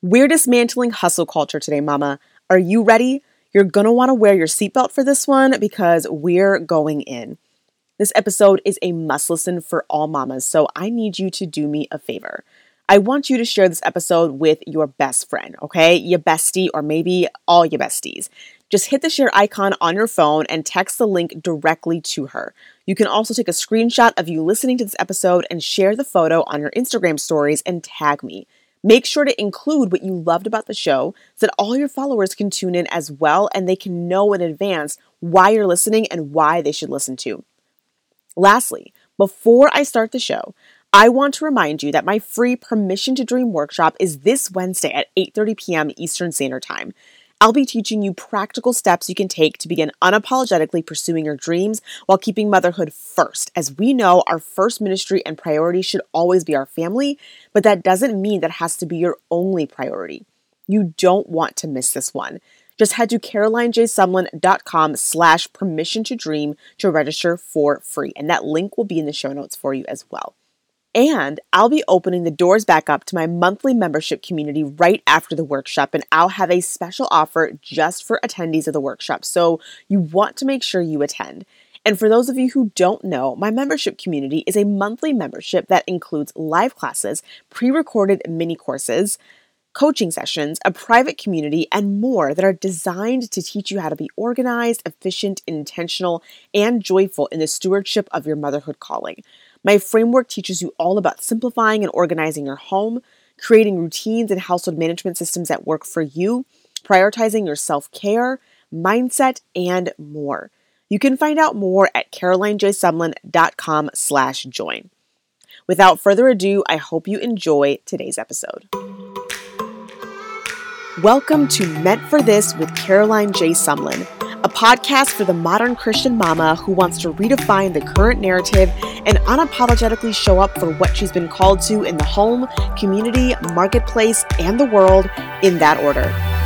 We're dismantling hustle culture today, mama. Are you ready? You're gonna wanna wear your seatbelt for this one because we're going in. This episode is a must listen for all mamas, so I need you to do me a favor. I want you to share this episode with your best friend, okay? Your bestie, or maybe all your besties. Just hit the share icon on your phone and text the link directly to her. You can also take a screenshot of you listening to this episode and share the photo on your Instagram stories and tag me. Make sure to include what you loved about the show so that all your followers can tune in as well and they can know in advance why you're listening and why they should listen to. Lastly, before I start the show, I want to remind you that my free Permission to Dream workshop is this Wednesday at 8:30 p.m. Eastern Standard Time. I'll be teaching you practical steps you can take to begin unapologetically pursuing your dreams while keeping motherhood first. As we know, our first ministry and priority should always be our family, but that doesn't mean that has to be your only priority. You don't want to miss this one. Just head to carolinejsumlin.com slash permission to dream to register for free. And that link will be in the show notes for you as well. And I'll be opening the doors back up to my monthly membership community right after the workshop, and I'll have a special offer just for attendees of the workshop. So you want to make sure you attend. And for those of you who don't know, my membership community is a monthly membership that includes live classes, pre recorded mini courses, coaching sessions, a private community, and more that are designed to teach you how to be organized, efficient, intentional, and joyful in the stewardship of your motherhood calling. My framework teaches you all about simplifying and organizing your home, creating routines and household management systems that work for you, prioritizing your self care, mindset, and more. You can find out more at carolinejsumlin.com slash join. Without further ado, I hope you enjoy today's episode. Welcome to Meant for This with Caroline J. Sumlin a podcast for the modern Christian mama who wants to redefine the current narrative and unapologetically show up for what she's been called to in the home, community, marketplace, and the world in that order.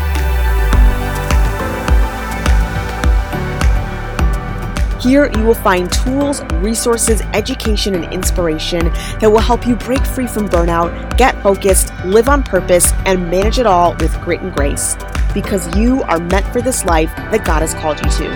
Here, you will find tools, resources, education, and inspiration that will help you break free from burnout, get focused, live on purpose, and manage it all with grit and grace because you are meant for this life that God has called you to.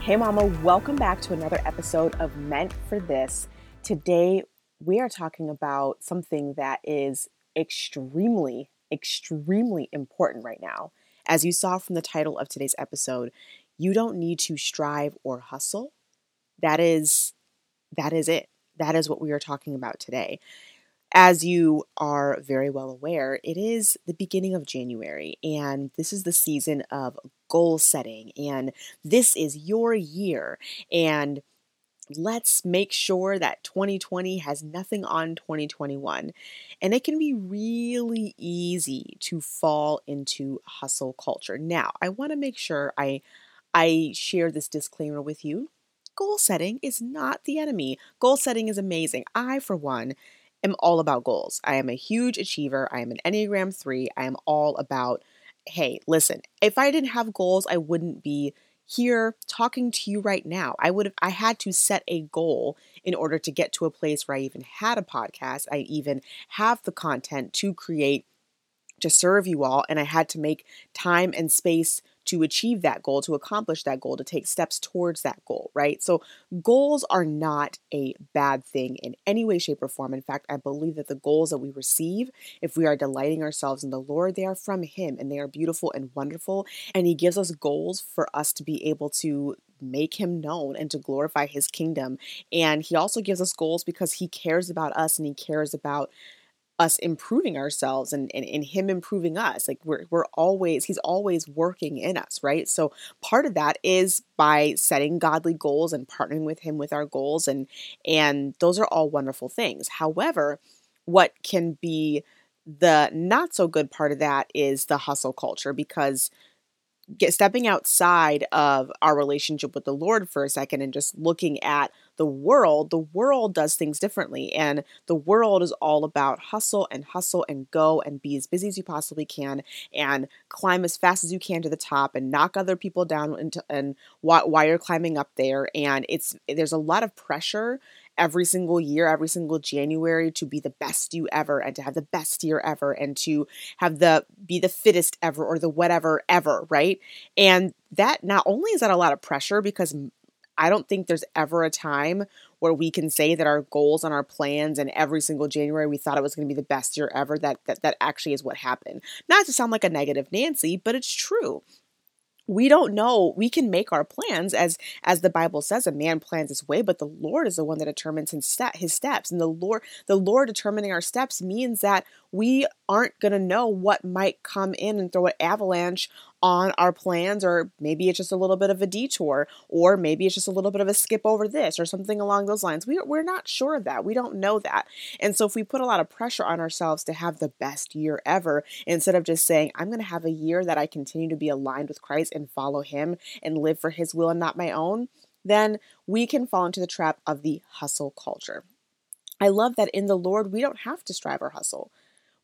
Hey, Mama, welcome back to another episode of Meant for This. Today, we are talking about something that is extremely, extremely important right now. As you saw from the title of today's episode, you don't need to strive or hustle that is that is it. That is what we are talking about today. As you are very well aware, it is the beginning of January, and this is the season of goal setting, and this is your year. And let's make sure that 2020 has nothing on 2021. And it can be really easy to fall into hustle culture. Now, I want to make sure I I share this disclaimer with you goal setting is not the enemy. Goal setting is amazing. I, for one, am all about goals. I am a huge achiever. I am an Enneagram 3. I am all about, hey, listen, if I didn't have goals, I wouldn't be here talking to you right now. I would have I had to set a goal in order to get to a place where I even had a podcast. I even have the content to create to serve you all and I had to make time and space to achieve that goal, to accomplish that goal, to take steps towards that goal, right? So, goals are not a bad thing in any way, shape, or form. In fact, I believe that the goals that we receive, if we are delighting ourselves in the Lord, they are from Him and they are beautiful and wonderful. And He gives us goals for us to be able to make him known and to glorify his kingdom. And he also gives us goals because he cares about us and he cares about us improving ourselves and, and, and him improving us like we're, we're always he's always working in us right? So part of that is by setting godly goals and partnering with him with our goals and and those are all wonderful things. However what can be the not so good part of that is the hustle culture because get stepping outside of our relationship with the Lord for a second and just looking at the world, the world does things differently. And the world is all about hustle and hustle and go and be as busy as you possibly can and climb as fast as you can to the top and knock other people down and while, while you're climbing up there. And it's there's a lot of pressure every single year, every single January to be the best you ever and to have the best year ever and to have the be the fittest ever or the whatever ever, right? And that not only is that a lot of pressure because I don't think there's ever a time where we can say that our goals and our plans and every single January we thought it was going to be the best year ever that that that actually is what happened. Not to sound like a negative Nancy, but it's true we don't know we can make our plans as as the bible says a man plans his way but the lord is the one that determines his, step, his steps. And the lord the lord determining our steps means that we aren't going to know what might come in and throw an avalanche on our plans, or maybe it's just a little bit of a detour, or maybe it's just a little bit of a skip over this, or something along those lines. We, we're not sure of that. We don't know that. And so, if we put a lot of pressure on ourselves to have the best year ever, instead of just saying, I'm going to have a year that I continue to be aligned with Christ and follow Him and live for His will and not my own, then we can fall into the trap of the hustle culture. I love that in the Lord, we don't have to strive or hustle.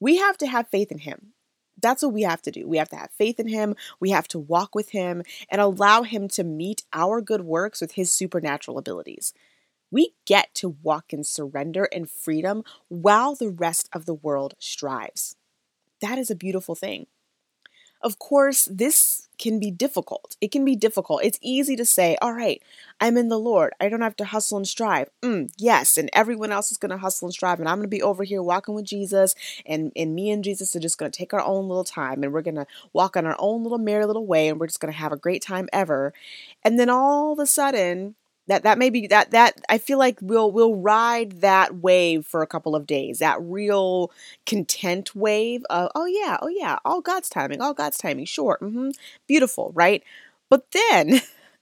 We have to have faith in Him. That's what we have to do. We have to have faith in Him. We have to walk with Him and allow Him to meet our good works with His supernatural abilities. We get to walk in surrender and freedom while the rest of the world strives. That is a beautiful thing. Of course, this can be difficult. It can be difficult. It's easy to say, all right, I'm in the Lord. I don't have to hustle and strive. Mm, yes, and everyone else is going to hustle and strive, and I'm going to be over here walking with Jesus, and, and me and Jesus are just going to take our own little time, and we're going to walk on our own little merry little way, and we're just going to have a great time ever. And then all of a sudden, that that may be that that I feel like we'll we'll ride that wave for a couple of days. That real content wave of oh yeah, oh yeah, all God's timing, all God's timing. Sure, mm-hmm, beautiful, right? But then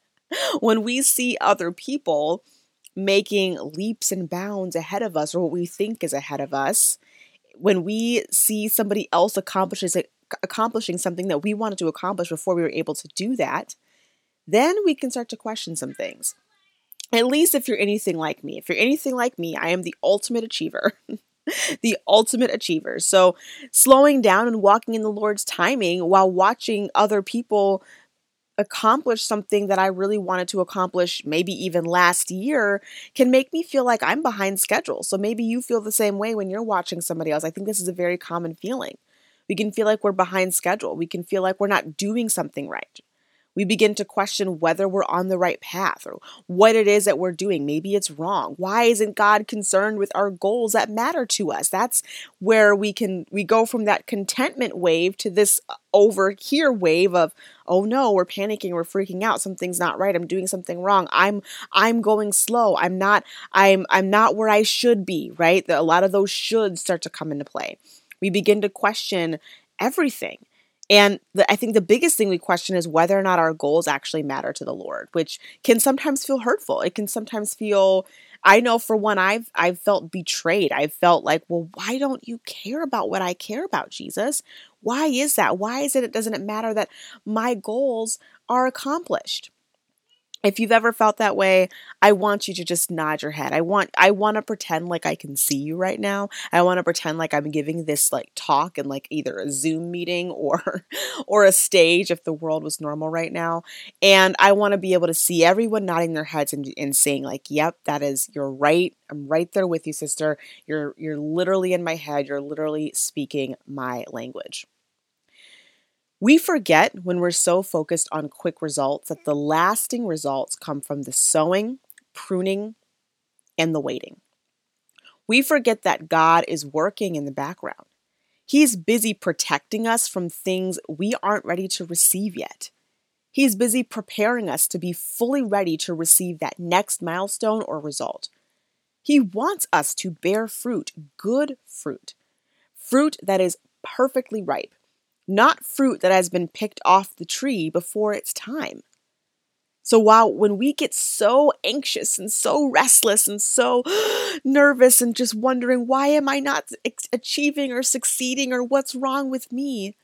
when we see other people making leaps and bounds ahead of us, or what we think is ahead of us, when we see somebody else accomplishes accomplishing something that we wanted to accomplish before we were able to do that, then we can start to question some things at least if you're anything like me. If you're anything like me, I am the ultimate achiever. the ultimate achiever. So, slowing down and walking in the Lord's timing while watching other people accomplish something that I really wanted to accomplish, maybe even last year, can make me feel like I'm behind schedule. So, maybe you feel the same way when you're watching somebody else. I think this is a very common feeling. We can feel like we're behind schedule. We can feel like we're not doing something right we begin to question whether we're on the right path or what it is that we're doing. Maybe it's wrong. Why isn't God concerned with our goals that matter to us? That's where we can we go from that contentment wave to this uh, over here wave of oh no we're panicking we're freaking out something's not right i'm doing something wrong i'm i'm going slow i'm not i'm i'm not where i should be right a lot of those should start to come into play we begin to question everything and the, I think the biggest thing we question is whether or not our goals actually matter to the Lord, which can sometimes feel hurtful. It can sometimes feel I know for one I've I've felt betrayed. I've felt like, well, why don't you care about what I care about, Jesus? Why is that? Why is it it doesn't it matter that my goals are accomplished? If you've ever felt that way i want you to just nod your head. I want i want to pretend like i can see you right now. I want to pretend like i'm giving this like talk in like either a zoom meeting or or a stage if the world was normal right now. And i want to be able to see everyone nodding their heads and, and saying like yep that is you're right. I'm right there with you sister. You're you're literally in my head. You're literally speaking my language we forget when we're so focused on quick results that the lasting results come from the sowing, pruning, and the waiting. We forget that God is working in the background. He's busy protecting us from things we aren't ready to receive yet. He's busy preparing us to be fully ready to receive that next milestone or result. He wants us to bear fruit, good fruit, fruit that is perfectly ripe, not fruit that has been picked off the tree before its time. So while when we get so anxious and so restless and so nervous and just wondering why am I not achieving or succeeding or what's wrong with me,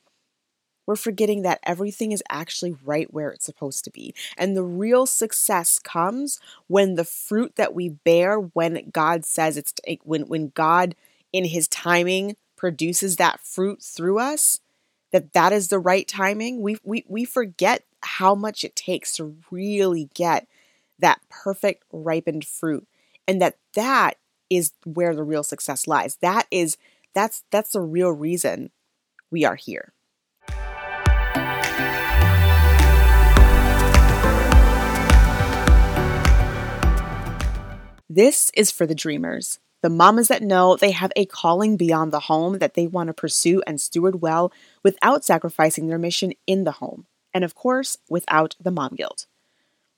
we're forgetting that everything is actually right where it's supposed to be. And the real success comes when the fruit that we bear, when God says it's, when, when God in his timing produces that fruit through us, that that is the right timing. We, we, we forget how much it takes to really get that perfect ripened fruit and that that is where the real success lies. That is that's that's the real reason we are here. This is for the dreamers, the mamas that know they have a calling beyond the home that they want to pursue and steward well without sacrificing their mission in the home, and of course, without the mom guilt.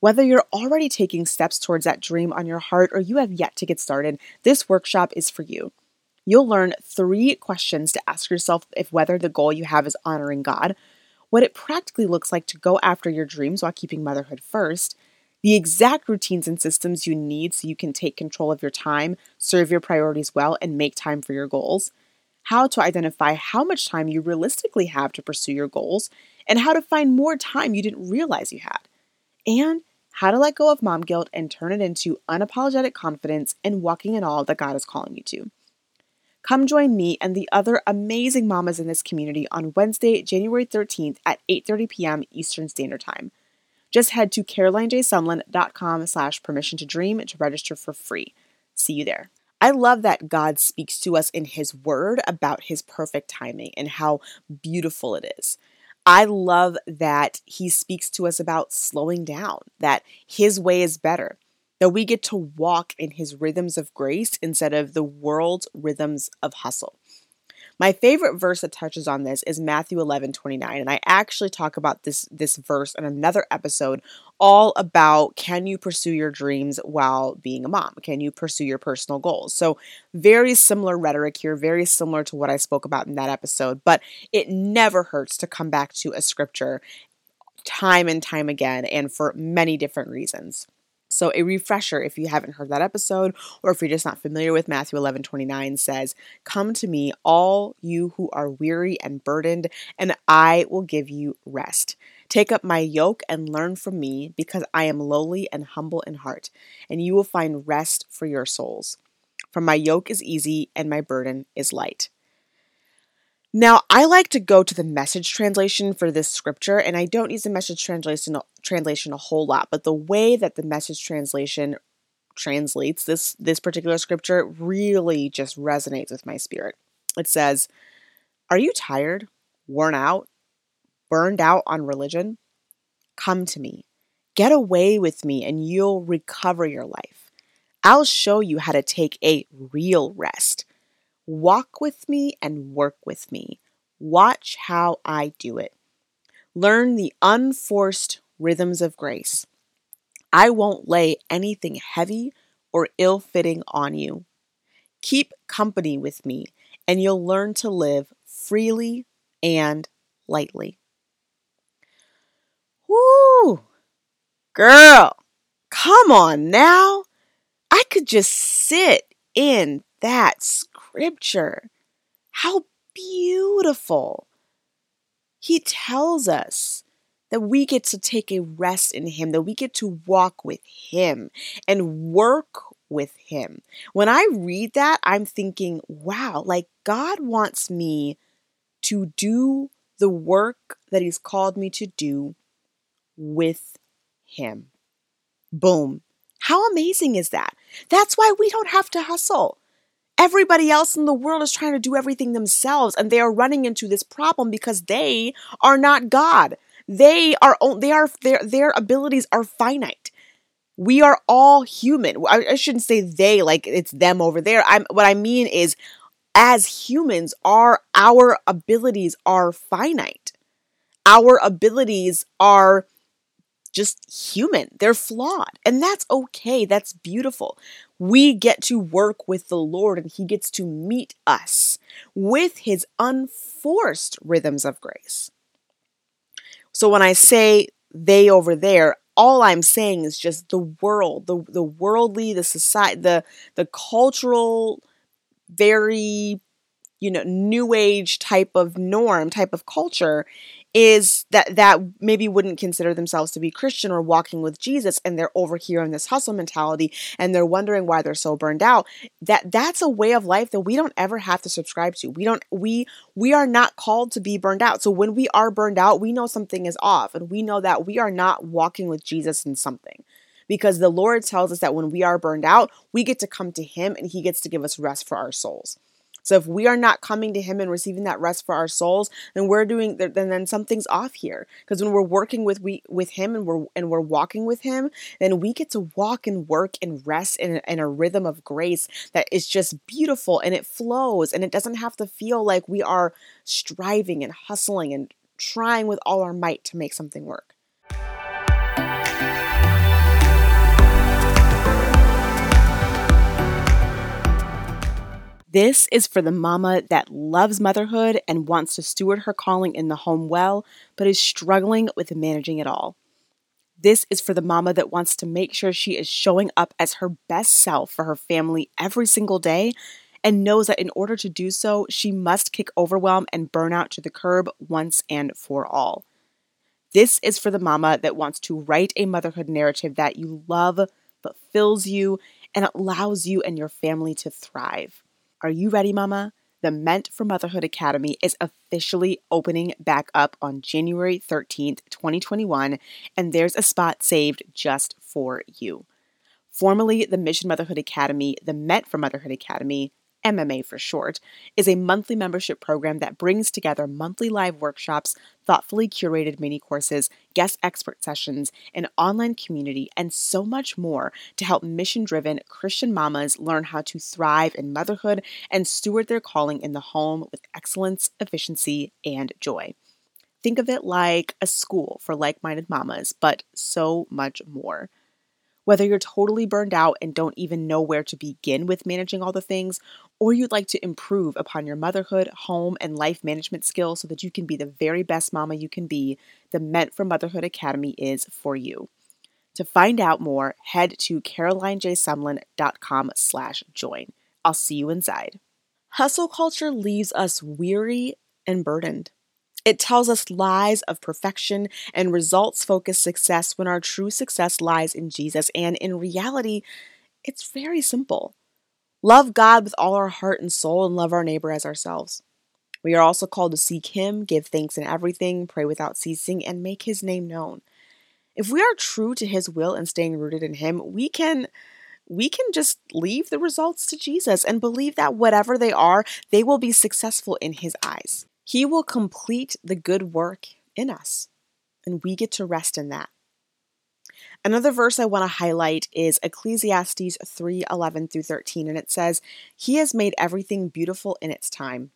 Whether you're already taking steps towards that dream on your heart or you have yet to get started, this workshop is for you. You'll learn three questions to ask yourself if whether the goal you have is honoring God, what it practically looks like to go after your dreams while keeping motherhood first, the exact routines and systems you need so you can take control of your time, serve your priorities well, and make time for your goals, how to identify how much time you realistically have to pursue your goals, and how to find more time you didn't realize you had, and how to let go of mom guilt and turn it into unapologetic confidence in walking in all that God is calling you to. Come join me and the other amazing mamas in this community on Wednesday, January 13th at 8:30 p.m. Eastern Standard Time. Just head to carolinejsumlin.com slash permission to dream to register for free. See you there. I love that God speaks to us in His Word about His perfect timing and how beautiful it is. I love that he speaks to us about slowing down, that his way is better, that we get to walk in his rhythms of grace instead of the world's rhythms of hustle. My favorite verse that touches on this is Matthew 11, 29. And I actually talk about this, this verse in another episode all about can you pursue your dreams while being a mom? Can you pursue your personal goals? So, very similar rhetoric here, very similar to what I spoke about in that episode, but it never hurts to come back to a scripture time and time again and for many different reasons. So, a refresher, if you haven't heard that episode, or if you're just not familiar with Matthew 11 29, says, Come to me, all you who are weary and burdened, and I will give you rest. Take up my yoke and learn from me, because I am lowly and humble in heart, and you will find rest for your souls. For my yoke is easy and my burden is light. Now, I like to go to the message translation for this scripture, and I don't use the message translation, translation a whole lot, but the way that the message translation translates this, this particular scripture really just resonates with my spirit. It says, Are you tired, worn out, burned out on religion? Come to me. Get away with me, and you'll recover your life. I'll show you how to take a real rest Walk with me and work with me. Watch how I do it. Learn the unforced rhythms of grace. I won't lay anything heavy or ill fitting on you. Keep company with me, and you'll learn to live freely and lightly. Woo! Girl, come on now. I could just sit in that scripture. How beautiful. He tells us that we get to take a rest in Him, that we get to walk with Him and work with Him. When I read that, I'm thinking, wow, like God wants me to do the work that He's called me to do with Him. Boom. How amazing is that? That's why we don't have to hustle. Everybody else in the world is trying to do everything themselves and they are running into this problem because they are not God. They are they are their their abilities are finite. We are all human. I, I shouldn't say they like it's them over there. I'm what I mean is as humans our our abilities are finite. Our abilities are just human. They're flawed. And that's okay. That's beautiful. We get to work with the Lord and He gets to meet us with His unforced rhythms of grace. So when I say they over there, all I'm saying is just the world, the, the worldly, the society, the, the cultural, very, you know, new age type of norm, type of culture is that that maybe wouldn't consider themselves to be Christian or walking with Jesus and they're over here in this hustle mentality and they're wondering why they're so burned out that that's a way of life that we don't ever have to subscribe to. We don't we we are not called to be burned out. So when we are burned out we know something is off and we know that we are not walking with Jesus in something. Because the Lord tells us that when we are burned out we get to come to him and he gets to give us rest for our souls so if we are not coming to him and receiving that rest for our souls, then we're doing then then something's off here. Because when we're working with we with him and we're and we're walking with him, then we get to walk and work and rest in in a rhythm of grace that is just beautiful and it flows and it doesn't have to feel like we are striving and hustling and trying with all our might to make something work. This is for the mama that loves motherhood and wants to steward her calling in the home well, but is struggling with managing it all. This is for the mama that wants to make sure she is showing up as her best self for her family every single day and knows that in order to do so, she must kick overwhelm and burnout to the curb once and for all. This is for the mama that wants to write a motherhood narrative that you love, fulfills you, and allows you and your family to thrive. Are you ready, Mama? The Meant for Motherhood Academy is officially opening back up on January 13th, 2021, and there's a spot saved just for you. Formerly the Mission Motherhood Academy, the Meant for Motherhood Academy MMA for short, is a monthly membership program that brings together monthly live workshops, thoughtfully curated mini courses, guest expert sessions, an online community, and so much more to help mission driven Christian mamas learn how to thrive in motherhood and steward their calling in the home with excellence, efficiency, and joy. Think of it like a school for like minded mamas, but so much more. Whether you're totally burned out and don't even know where to begin with managing all the things, or you'd like to improve upon your motherhood, home, and life management skills so that you can be the very best mama you can be, the Meant for Motherhood Academy is for you. To find out more, head to carolinejsumlin.com slash join. I'll see you inside. Hustle culture leaves us weary and burdened. It tells us lies of perfection and results focused success when our true success lies in Jesus. And in reality, it's very simple. Love God with all our heart and soul and love our neighbor as ourselves. We are also called to seek Him, give thanks in everything, pray without ceasing, and make His name known. If we are true to His will and staying rooted in Him, we can we can just leave the results to Jesus and believe that whatever they are, they will be successful in His eyes. He will complete the good work in us, and we get to rest in that. Another verse I want to highlight is Ecclesiastes 3 11 through 13, and it says, He has made everything beautiful in its time.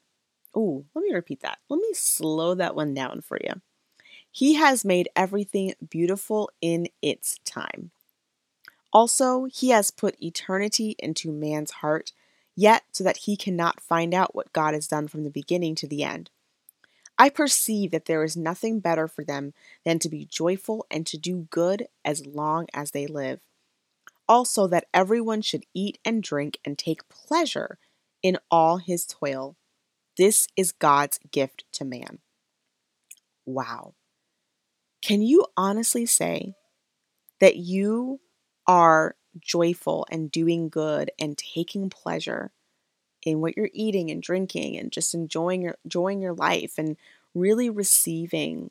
Oh, let me repeat that. Let me slow that one down for you. He has made everything beautiful in its time. Also, He has put eternity into man's heart, yet so that he cannot find out what God has done from the beginning to the end. I perceive that there is nothing better for them than to be joyful and to do good as long as they live. Also, that everyone should eat and drink and take pleasure in all his toil. This is God's gift to man. Wow. Can you honestly say that you are joyful and doing good and taking pleasure in what you're eating and drinking and just enjoying your enjoying your life and really receiving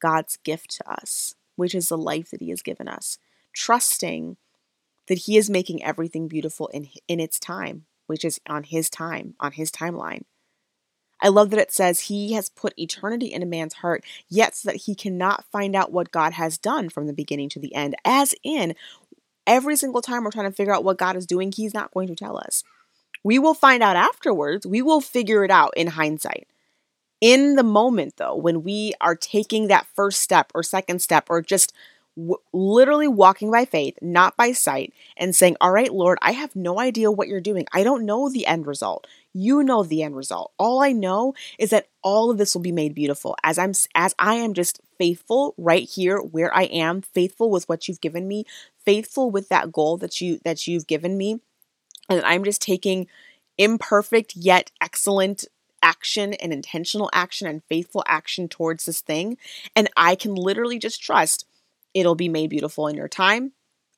God's gift to us, which is the life that he has given us, trusting that he is making everything beautiful in in its time, which is on his time, on his timeline. I love that it says he has put eternity in a man's heart, yet so that he cannot find out what God has done from the beginning to the end. As in, every single time we're trying to figure out what God is doing, he's not going to tell us. We will find out afterwards. We will figure it out in hindsight. In the moment, though, when we are taking that first step or second step or just w- literally walking by faith, not by sight, and saying, All right, Lord, I have no idea what you're doing. I don't know the end result. You know the end result. All I know is that all of this will be made beautiful as I'm as I am just faithful right here where I am, faithful with what you've given me, faithful with that goal that you that you've given me and I'm just taking imperfect yet excellent action and intentional action and faithful action towards this thing. And I can literally just trust it'll be made beautiful in your time.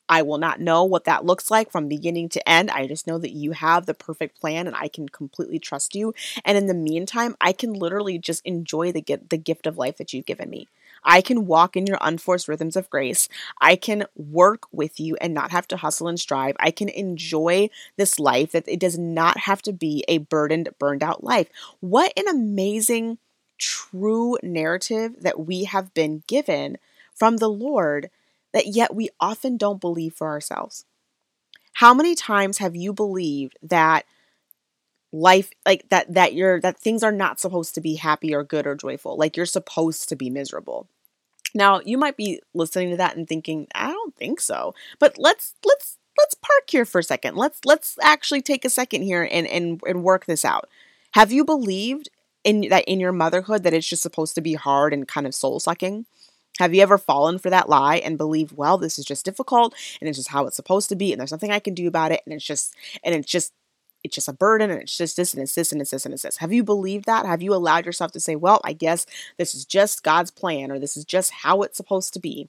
I will not know what that looks like from beginning to end. I just know that you have the perfect plan and I can completely trust you. And in the meantime, I can literally just enjoy the, the gift of life that you've given me. I can walk in your unforced rhythms of grace. I can work with you and not have to hustle and strive. I can enjoy this life that it does not have to be a burdened, burned out life. What an amazing, true narrative that we have been given from the Lord that yet we often don't believe for ourselves. How many times have you believed that life like that that you're that things are not supposed to be happy or good or joyful like you're supposed to be miserable now you might be listening to that and thinking i don't think so. But let's let's let's park here for a second. Let's let's actually take a second here and and, and work this out. Have you believed in that in your motherhood that it's just supposed to be hard and kind of soul sucking? Have you ever fallen for that lie and believe, well, this is just difficult and it's just how it's supposed to be and there's nothing I can do about it and it's just and it's just it's just a burden and it's just this and it's this and it's this and it's this. Have you believed that? Have you allowed yourself to say, well, I guess this is just God's plan or this is just how it's supposed to be?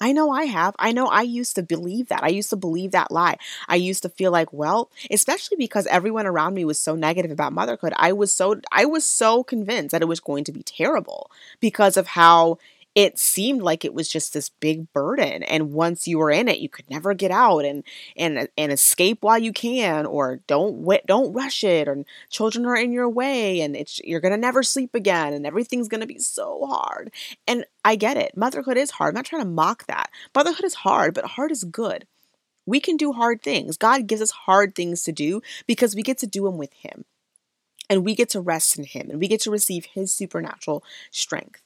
I know I have. I know I used to believe that. I used to believe that lie. I used to feel like, well, especially because everyone around me was so negative about motherhood. I was so I was so convinced that it was going to be terrible because of how it seemed like it was just this big burden and once you were in it you could never get out and and uh, and escape while you can or don't wait, don't rush it or children are in your way and it's you're going to never sleep again and everything's going to be so hard. And I get it motherhood is hard I'm not trying to mock that. Motherhood is hard but hard is good. We can do hard things. God gives us hard things to do because we get to do them with him. And we get to rest in him and we get to receive his supernatural strength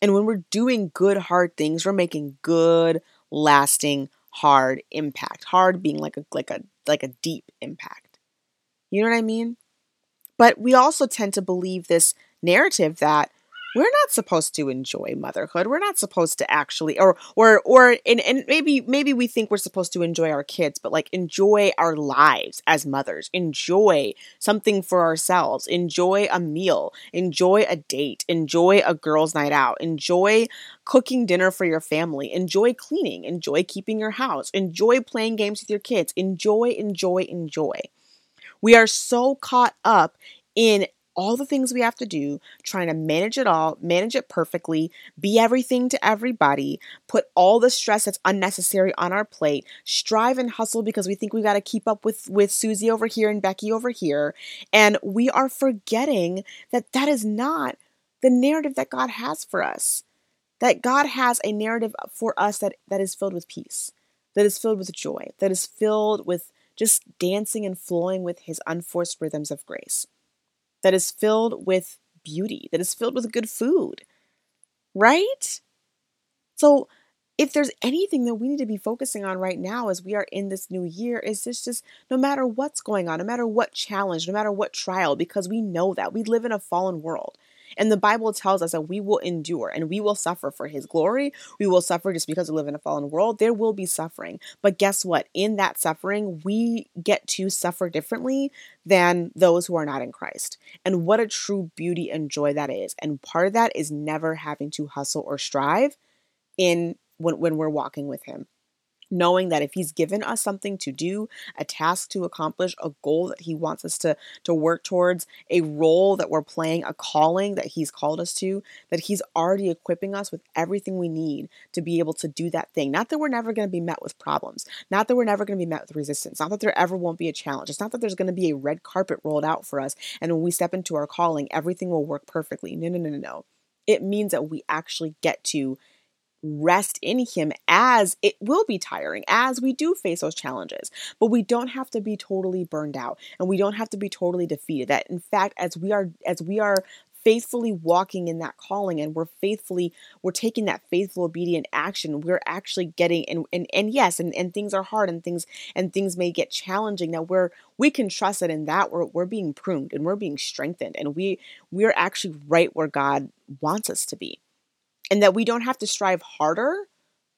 and when we're doing good, hard things, we're making good, lasting, hard impact. Hard being like a like a like a deep impact. You know what I mean? But we also tend to believe this narrative that we're not supposed to enjoy motherhood. We're not supposed to actually or or or and, and maybe maybe we think we're supposed to enjoy our kids, but like enjoy our lives as mothers. Enjoy something for ourselves. Enjoy a meal. Enjoy a date. Enjoy a girls' night out. Enjoy cooking dinner for your family. Enjoy cleaning. Enjoy keeping your house. Enjoy playing games with your kids. Enjoy, enjoy, enjoy. We are so caught up in all the things we have to do, trying to manage it all, manage it perfectly, be everything to everybody, put all the stress that's unnecessary on our plate, strive and hustle because we think we got to keep up with with Susie over here and Becky over here, and we are forgetting that that is not the narrative that God has for us. That God has a narrative for us that that is filled with peace, that is filled with joy, that is filled with just dancing and flowing with his unforced rhythms of grace that is filled with beauty, that is filled with good food, right? So, if there's anything that we need to be focusing on right now as we are in this new year, is this just no matter what's going on, no matter what challenge, no matter what trial, because we know that we live in a fallen world. And the Bible tells us that we will endure and we will suffer for his glory. We will suffer just because we live in a fallen world. There will be suffering. But guess what? In that suffering, we get to suffer differently than those who are not in Christ. And what a true beauty and joy that is. And part of that is never having to hustle or strive in when, when we're walking with him knowing that if he's given us something to do, a task to accomplish, a goal that he wants us to to work towards, a role that we're playing, a calling that he's called us to, that he's already equipping us with everything we need to be able to do that thing. Not that we're never going to be met with problems, not that we're never going to be met with resistance, not that there ever won't be a challenge. It's not that there's going to be a red carpet rolled out for us and when we step into our calling, everything will work perfectly. No, no, no, no, no. It means that we actually get to rest in him as it will be tiring as we do face those challenges. But we don't have to be totally burned out and we don't have to be totally defeated. That in fact as we are as we are faithfully walking in that calling and we're faithfully we're taking that faithful obedient action we're actually getting and and, and yes and, and things are hard and things and things may get challenging. That we're we can trust that in that we're, we're being pruned and we're being strengthened and we we're actually right where god wants us to be and that we don't have to strive harder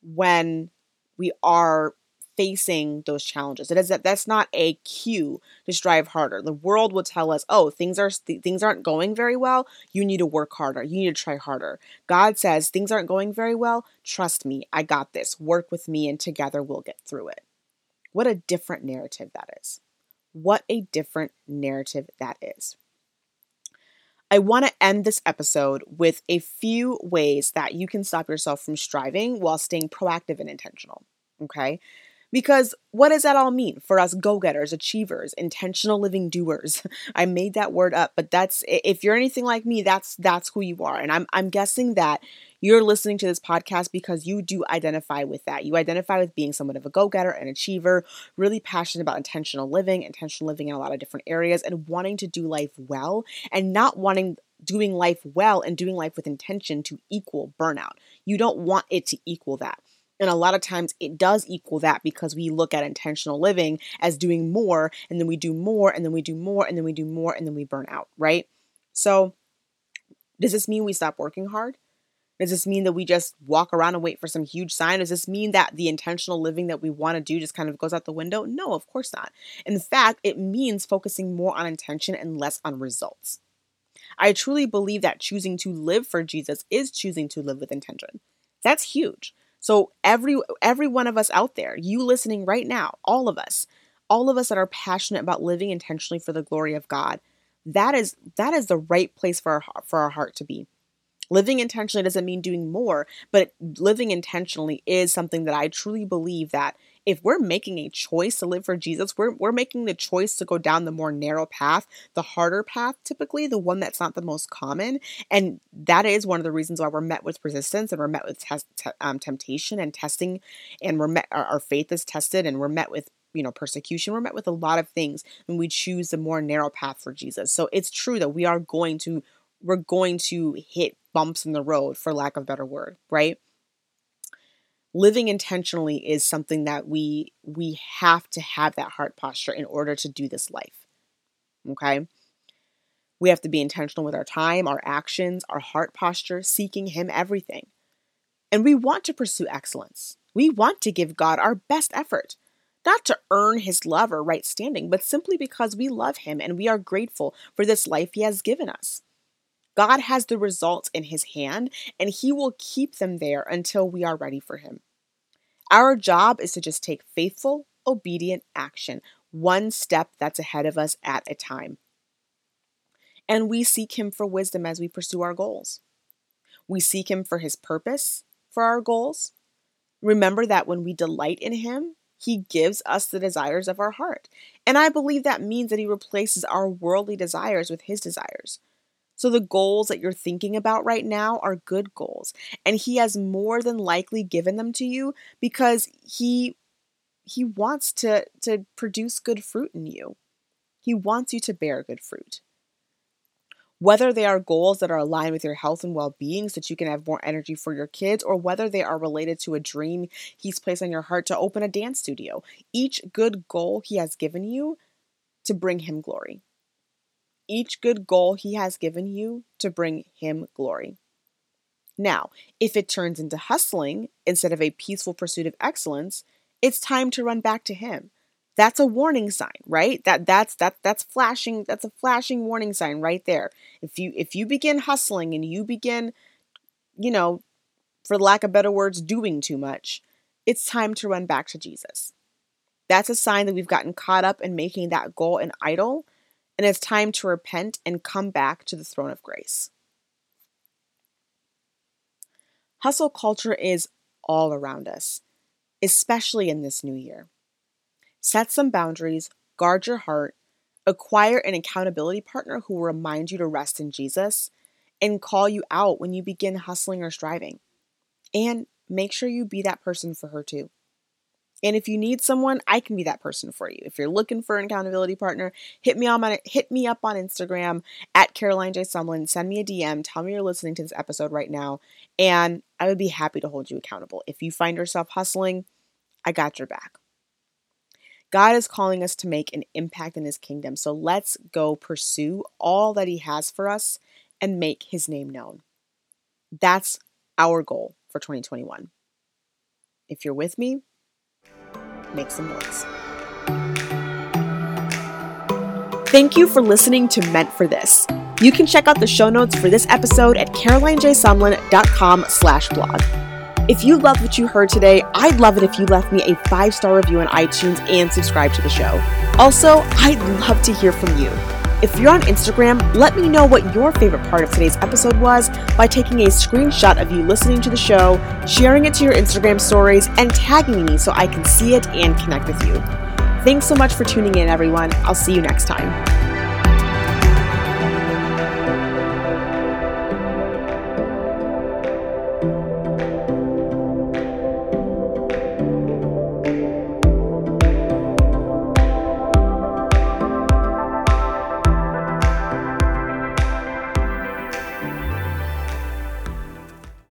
when we are facing those challenges. It is that that's not a cue to strive harder. The world will tell us, "Oh, things are things aren't going very well. You need to work harder. You need to try harder." God says, "Things aren't going very well. Trust me. I got this. Work with me and together we'll get through it." What a different narrative that is. What a different narrative that is. I want to end this episode with a few ways that you can stop yourself from striving while staying proactive and intentional. Okay. Because what does that all mean for us go getters, achievers, intentional living doers? I made that word up, but that's if you're anything like me, that's that's who you are. And I'm I'm guessing that you're listening to this podcast because you do identify with that. You identify with being somewhat of a go getter, an achiever, really passionate about intentional living, intentional living in a lot of different areas, and wanting to do life well and not wanting doing life well and doing life with intention to equal burnout. You don't want it to equal that. And a lot of times it does equal that because we look at intentional living as doing more, and then we do more, and then we do more, and then we do more, and then we burn out, right? So, does this mean we stop working hard? Does this mean that we just walk around and wait for some huge sign? Does this mean that the intentional living that we want to do just kind of goes out the window? No, of course not. In fact, it means focusing more on intention and less on results. I truly believe that choosing to live for Jesus is choosing to live with intention. That's huge. So every every one of us out there, you listening right now, all of us, all of us that are passionate about living intentionally for the glory of God, that is that is the right place for our for our heart to be. Living intentionally doesn't mean doing more, but living intentionally is something that I truly believe that if we're making a choice to live for Jesus, we're, we're making the choice to go down the more narrow path, the harder path, typically, the one that's not the most common. And that is one of the reasons why we're met with resistance and we're met with test, te- um, temptation and testing, and we're met, our, our faith is tested, and we're met with you know persecution. We're met with a lot of things when we choose the more narrow path for jesus. So it's true that we are going to we're going to hit bumps in the road for lack of a better word right living intentionally is something that we we have to have that heart posture in order to do this life okay? We have to be intentional with our time our actions our heart posture seeking him everything. And we want to pursue excellence. We want to give god our best effort. Not to earn his love or right standing but simply because we love him and we are grateful for this life he has given us God has the results in his hand, and he will keep them there until we are ready for him. Our job is to just take faithful, obedient action, one step that's ahead of us at a time. And we seek him for wisdom as we pursue our goals. We seek him for his purpose for our goals. Remember that when we delight in him, he gives us the desires of our heart. And I believe that means that he replaces our worldly desires with his desires. So the goals that you're thinking about right now are good goals. And he has more than likely given them to you because he he wants to to produce good fruit in you. He wants you to bear good fruit. Whether they are goals that are aligned with your health and well being so that you can have more energy for your kids, or whether they are related to a dream He's placed on your heart to open a dance studio, each good goal He has given you to bring Him glory each good goal He has given you to bring Him glory. Now, if it turns into hustling instead of a peaceful pursuit of excellence, it's time to run back to Him. That's a warning sign, right? That that's that that's flashing. That's a flashing warning sign right there. If you if you begin hustling and you begin, you know, for lack of better words, doing too much, it's time to run back to Jesus. That's a sign that we've gotten caught up in making that goal an idol and it's time to repent and come back to the throne of grace. Hustle culture is all around us, especially in this new year. Set some boundaries, guard your heart, acquire an accountability partner who will remind you to rest in Jesus, and call you out when you begin hustling or striving. And make sure you be that person for her too. And if you need someone, I can be that person for you. If you're looking for an accountability partner, hit me on my, hit me up on Instagram at Caroline J. Sumlin. Send me a DM. Tell me you're listening to this episode right now, and I would be happy to hold you accountable. If you find yourself hustling, I got your back. God is calling us to make an impact in His kingdom, so let's go pursue all that He has for us and make His name known. That's our goal for 2021. If you're with me, make some noise. Thank you for listening to Meant for This. You can check out the show notes for this episode at carolinejsumlin.com slash blog. If you loved what you heard today, I'd love it if you left me a five star review on iTunes and subscribe to the show. Also, I'd love to hear from you. If you're on Instagram, let me know what your favorite part of today's episode was by taking a screenshot of you listening to the show, sharing it to your Instagram stories, and tagging me so I can see it and connect with you. Thanks so much for tuning in, everyone. I'll see you next time.